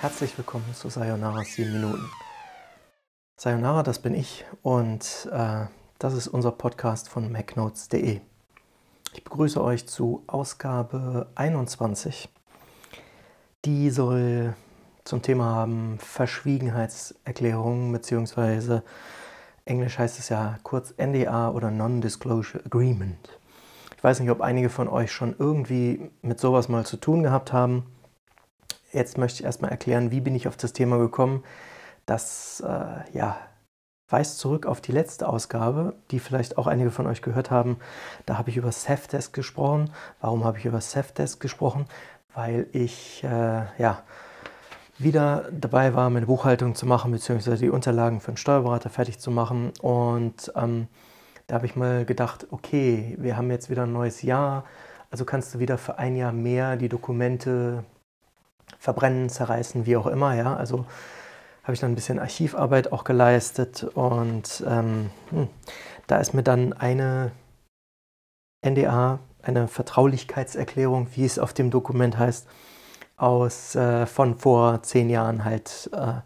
Herzlich willkommen zu Sayonara 7 Minuten. Sayonara, das bin ich und äh, das ist unser Podcast von macnotes.de. Ich begrüße euch zu Ausgabe 21. Die soll zum Thema haben Verschwiegenheitserklärungen beziehungsweise Englisch heißt es ja kurz NDA oder Non-Disclosure Agreement. Ich weiß nicht, ob einige von euch schon irgendwie mit sowas mal zu tun gehabt haben. Jetzt möchte ich erstmal erklären, wie bin ich auf das Thema gekommen. Das äh, ja, weist zurück auf die letzte Ausgabe, die vielleicht auch einige von euch gehört haben. Da habe ich über Safdesk gesprochen. Warum habe ich über Safdesk gesprochen? Weil ich äh, ja, wieder dabei war, meine Buchhaltung zu machen, beziehungsweise die Unterlagen für einen Steuerberater fertig zu machen. Und ähm, da habe ich mal gedacht, okay, wir haben jetzt wieder ein neues Jahr, also kannst du wieder für ein Jahr mehr die Dokumente verbrennen, zerreißen, wie auch immer. Ja? Also habe ich dann ein bisschen Archivarbeit auch geleistet und ähm, hm, da ist mir dann eine NDA, eine Vertraulichkeitserklärung, wie es auf dem Dokument heißt, aus äh, von vor zehn Jahren halt äh,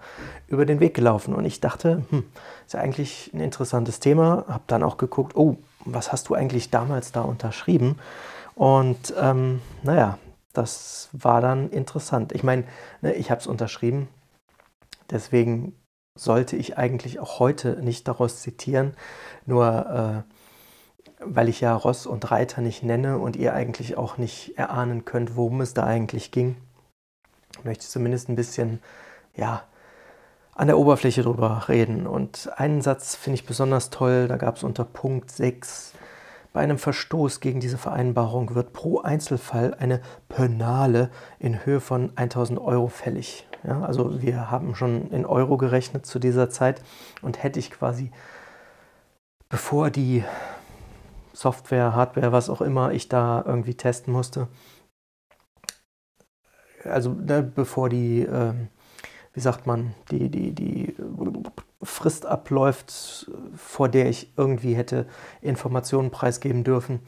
über den Weg gelaufen. Und ich dachte, hm, ist ja eigentlich ein interessantes Thema. Habe dann auch geguckt, oh, was hast du eigentlich damals da unterschrieben? Und ähm, naja, das war dann interessant. Ich meine, ne, ich habe es unterschrieben, deswegen sollte ich eigentlich auch heute nicht daraus zitieren, nur äh, weil ich ja Ross und Reiter nicht nenne und ihr eigentlich auch nicht erahnen könnt, worum es da eigentlich ging möchte zumindest ein bisschen, ja, an der Oberfläche drüber reden. Und einen Satz finde ich besonders toll, da gab es unter Punkt 6, bei einem Verstoß gegen diese Vereinbarung wird pro Einzelfall eine Penale in Höhe von 1000 Euro fällig. Ja, also wir haben schon in Euro gerechnet zu dieser Zeit und hätte ich quasi, bevor die Software, Hardware, was auch immer ich da irgendwie testen musste, also ne, bevor die, äh, wie sagt man, die, die, die Frist abläuft, vor der ich irgendwie hätte Informationen preisgeben dürfen,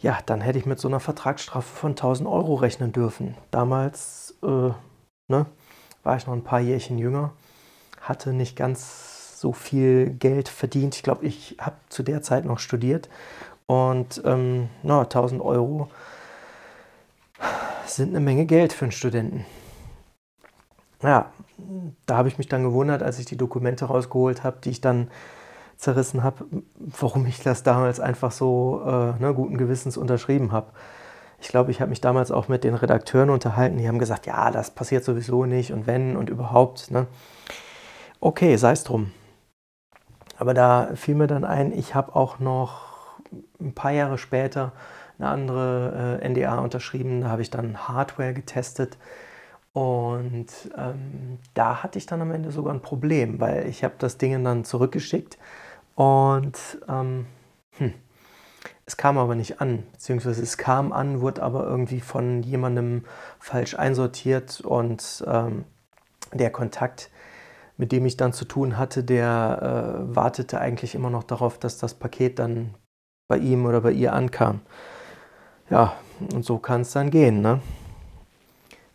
ja, dann hätte ich mit so einer Vertragsstrafe von 1000 Euro rechnen dürfen. Damals äh, ne, war ich noch ein paar Jährchen jünger, hatte nicht ganz so viel Geld verdient. Ich glaube, ich habe zu der Zeit noch studiert und ähm, na, 1000 Euro sind eine Menge Geld für einen Studenten. Ja, da habe ich mich dann gewundert, als ich die Dokumente rausgeholt habe, die ich dann zerrissen habe, warum ich das damals einfach so äh, ne, guten Gewissens unterschrieben habe. Ich glaube, ich habe mich damals auch mit den Redakteuren unterhalten, die haben gesagt, ja, das passiert sowieso nicht und wenn und überhaupt. Ne? Okay, sei es drum. Aber da fiel mir dann ein, ich habe auch noch ein paar Jahre später eine andere äh, NDA unterschrieben. Da habe ich dann Hardware getestet. Und ähm, da hatte ich dann am Ende sogar ein Problem, weil ich habe das Ding dann zurückgeschickt und ähm, hm, es kam aber nicht an, beziehungsweise es kam an, wurde aber irgendwie von jemandem falsch einsortiert und ähm, der Kontakt, mit dem ich dann zu tun hatte, der äh, wartete eigentlich immer noch darauf, dass das Paket dann bei ihm oder bei ihr ankam. Ja, und so kann es dann gehen. Ne?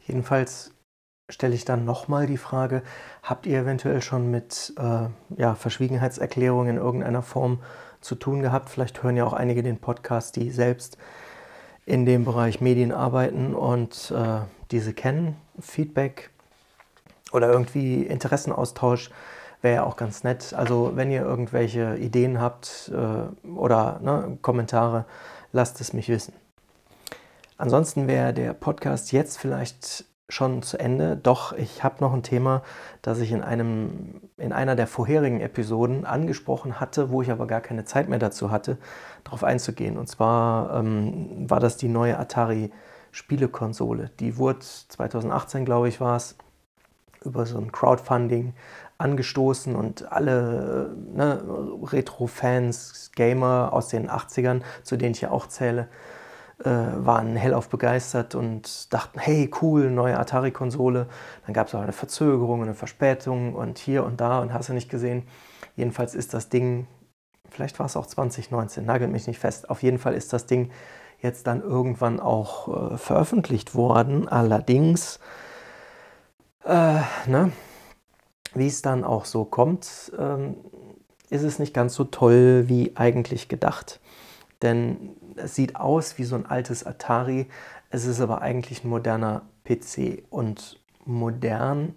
Jedenfalls stelle ich dann nochmal die Frage, habt ihr eventuell schon mit äh, ja, Verschwiegenheitserklärungen in irgendeiner Form zu tun gehabt? Vielleicht hören ja auch einige den Podcast, die selbst in dem Bereich Medien arbeiten und äh, diese kennen. Feedback oder irgendwie Interessenaustausch wäre ja auch ganz nett. Also wenn ihr irgendwelche Ideen habt äh, oder ne, Kommentare, lasst es mich wissen. Ansonsten wäre der Podcast jetzt vielleicht schon zu Ende, doch ich habe noch ein Thema, das ich in, einem, in einer der vorherigen Episoden angesprochen hatte, wo ich aber gar keine Zeit mehr dazu hatte, darauf einzugehen. Und zwar ähm, war das die neue Atari Spielekonsole. Die wurde 2018, glaube ich, war es, über so ein Crowdfunding angestoßen und alle ne, Retro-Fans, Gamer aus den 80ern, zu denen ich ja auch zähle, äh, waren hellauf begeistert und dachten, hey, cool, neue Atari-Konsole. Dann gab es auch eine Verzögerung, eine Verspätung und hier und da und hast du nicht gesehen. Jedenfalls ist das Ding, vielleicht war es auch 2019, nagelt mich nicht fest. Auf jeden Fall ist das Ding jetzt dann irgendwann auch äh, veröffentlicht worden. Allerdings Äh, ne? Wie es dann auch so kommt, ähm, ist es nicht ganz so toll wie eigentlich gedacht. Denn es sieht aus wie so ein altes Atari, es ist aber eigentlich ein moderner PC. Und modern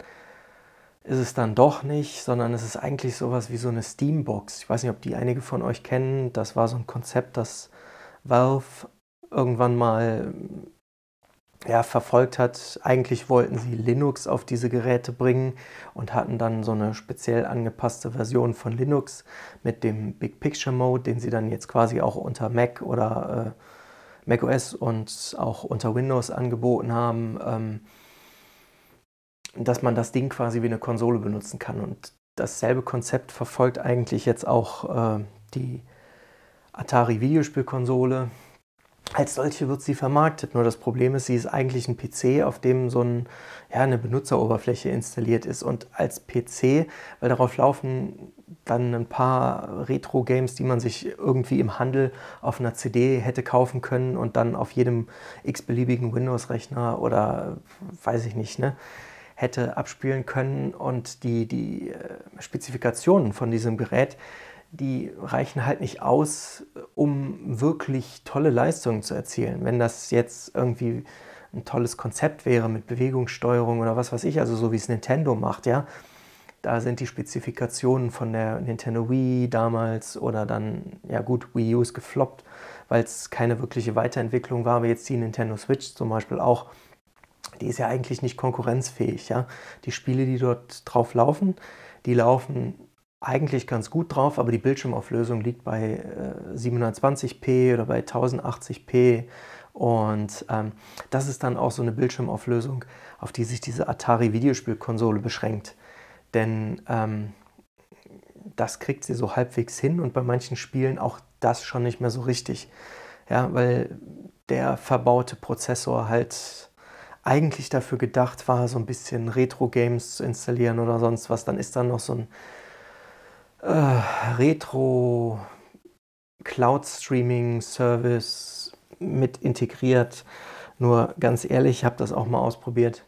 ist es dann doch nicht, sondern es ist eigentlich sowas wie so eine Steambox. Ich weiß nicht, ob die einige von euch kennen. Das war so ein Konzept, das Valve irgendwann mal ja, verfolgt hat. Eigentlich wollten sie Linux auf diese Geräte bringen und hatten dann so eine speziell angepasste Version von Linux mit dem Big Picture Mode, den sie dann jetzt quasi auch unter Mac oder äh, Mac OS und auch unter Windows angeboten haben, ähm, dass man das Ding quasi wie eine Konsole benutzen kann. Und dasselbe Konzept verfolgt eigentlich jetzt auch äh, die Atari Videospielkonsole als solche wird sie vermarktet. Nur das Problem ist, sie ist eigentlich ein PC, auf dem so ein, ja, eine Benutzeroberfläche installiert ist. Und als PC, weil darauf laufen dann ein paar Retro-Games, die man sich irgendwie im Handel auf einer CD hätte kaufen können und dann auf jedem x-beliebigen Windows-Rechner oder weiß ich nicht, ne, hätte abspielen können. Und die, die äh, Spezifikationen von diesem Gerät, die reichen halt nicht aus, um wirklich tolle Leistungen zu erzielen. Wenn das jetzt irgendwie ein tolles Konzept wäre mit Bewegungssteuerung oder was weiß ich, also so wie es Nintendo macht, ja, da sind die Spezifikationen von der Nintendo Wii damals oder dann, ja gut, Wii U ist gefloppt, weil es keine wirkliche Weiterentwicklung war, aber jetzt die Nintendo Switch zum Beispiel auch, die ist ja eigentlich nicht konkurrenzfähig, ja. Die Spiele, die dort drauf laufen, die laufen eigentlich ganz gut drauf, aber die Bildschirmauflösung liegt bei äh, 720p oder bei 1080p. Und ähm, das ist dann auch so eine Bildschirmauflösung, auf die sich diese Atari Videospielkonsole beschränkt. Denn ähm, das kriegt sie so halbwegs hin und bei manchen Spielen auch das schon nicht mehr so richtig. Ja, weil der verbaute Prozessor halt eigentlich dafür gedacht war, so ein bisschen Retro-Games zu installieren oder sonst was. Dann ist dann noch so ein äh, Retro Cloud Streaming Service mit integriert. Nur ganz ehrlich, ich habe das auch mal ausprobiert.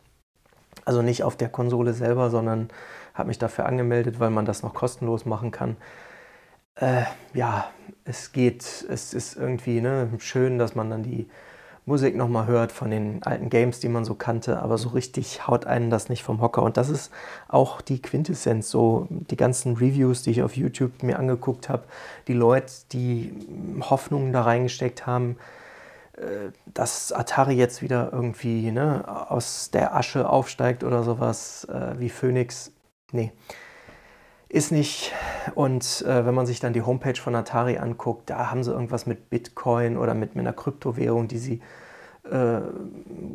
Also nicht auf der Konsole selber, sondern habe mich dafür angemeldet, weil man das noch kostenlos machen kann. Äh, ja, es geht, es ist irgendwie ne, schön, dass man dann die Musik nochmal hört von den alten Games, die man so kannte, aber so richtig haut einen das nicht vom Hocker. Und das ist auch die Quintessenz, so die ganzen Reviews, die ich auf YouTube mir angeguckt habe, die Leute, die Hoffnungen da reingesteckt haben, äh, dass Atari jetzt wieder irgendwie ne, aus der Asche aufsteigt oder sowas äh, wie Phoenix. Nee, ist nicht. Und äh, wenn man sich dann die Homepage von Atari anguckt, da haben sie irgendwas mit Bitcoin oder mit, mit einer Kryptowährung, die sie äh,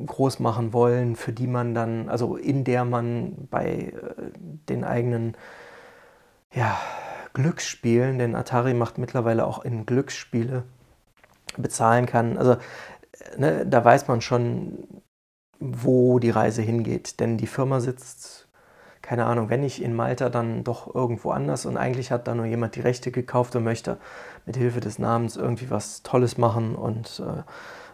groß machen wollen, für die man dann, also in der man bei äh, den eigenen ja, Glücksspielen, denn Atari macht mittlerweile auch in Glücksspiele, bezahlen kann. Also äh, ne, da weiß man schon, wo die Reise hingeht. Denn die Firma sitzt keine Ahnung, wenn nicht in Malta, dann doch irgendwo anders und eigentlich hat da nur jemand die Rechte gekauft und möchte mit Hilfe des Namens irgendwie was Tolles machen und äh,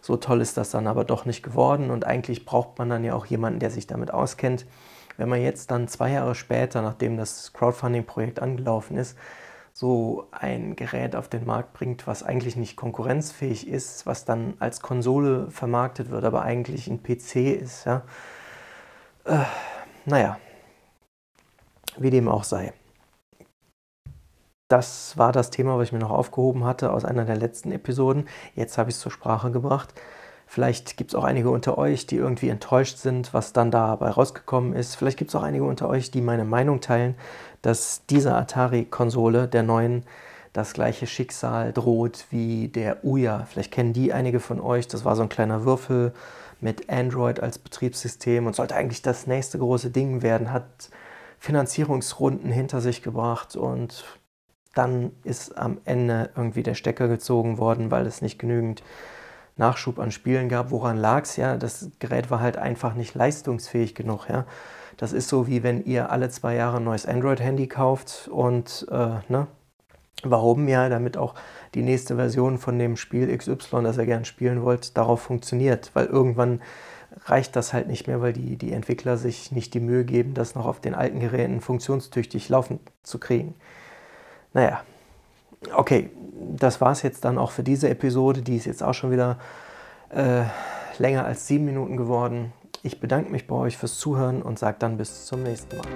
so toll ist das dann aber doch nicht geworden und eigentlich braucht man dann ja auch jemanden, der sich damit auskennt. Wenn man jetzt dann zwei Jahre später, nachdem das Crowdfunding-Projekt angelaufen ist, so ein Gerät auf den Markt bringt, was eigentlich nicht konkurrenzfähig ist, was dann als Konsole vermarktet wird, aber eigentlich ein PC ist, ja. Äh, naja, wie dem auch sei. Das war das Thema, was ich mir noch aufgehoben hatte aus einer der letzten Episoden. Jetzt habe ich es zur Sprache gebracht. Vielleicht gibt es auch einige unter euch, die irgendwie enttäuscht sind, was dann dabei rausgekommen ist. Vielleicht gibt es auch einige unter euch, die meine Meinung teilen, dass dieser Atari-Konsole, der neuen, das gleiche Schicksal droht wie der Uya. Vielleicht kennen die einige von euch. Das war so ein kleiner Würfel mit Android als Betriebssystem und sollte eigentlich das nächste große Ding werden. Hat Finanzierungsrunden hinter sich gebracht und dann ist am Ende irgendwie der Stecker gezogen worden, weil es nicht genügend Nachschub an Spielen gab. Woran lag es? Ja, das Gerät war halt einfach nicht leistungsfähig genug. Ja, das ist so wie wenn ihr alle zwei Jahre ein neues Android-Handy kauft und äh, ne, warum ja, damit auch die nächste Version von dem Spiel XY, das ihr gern spielen wollt, darauf funktioniert, weil irgendwann reicht das halt nicht mehr, weil die, die Entwickler sich nicht die Mühe geben, das noch auf den alten Geräten funktionstüchtig laufen zu kriegen. Naja, okay, das war es jetzt dann auch für diese Episode. Die ist jetzt auch schon wieder äh, länger als sieben Minuten geworden. Ich bedanke mich bei euch fürs Zuhören und sage dann bis zum nächsten Mal.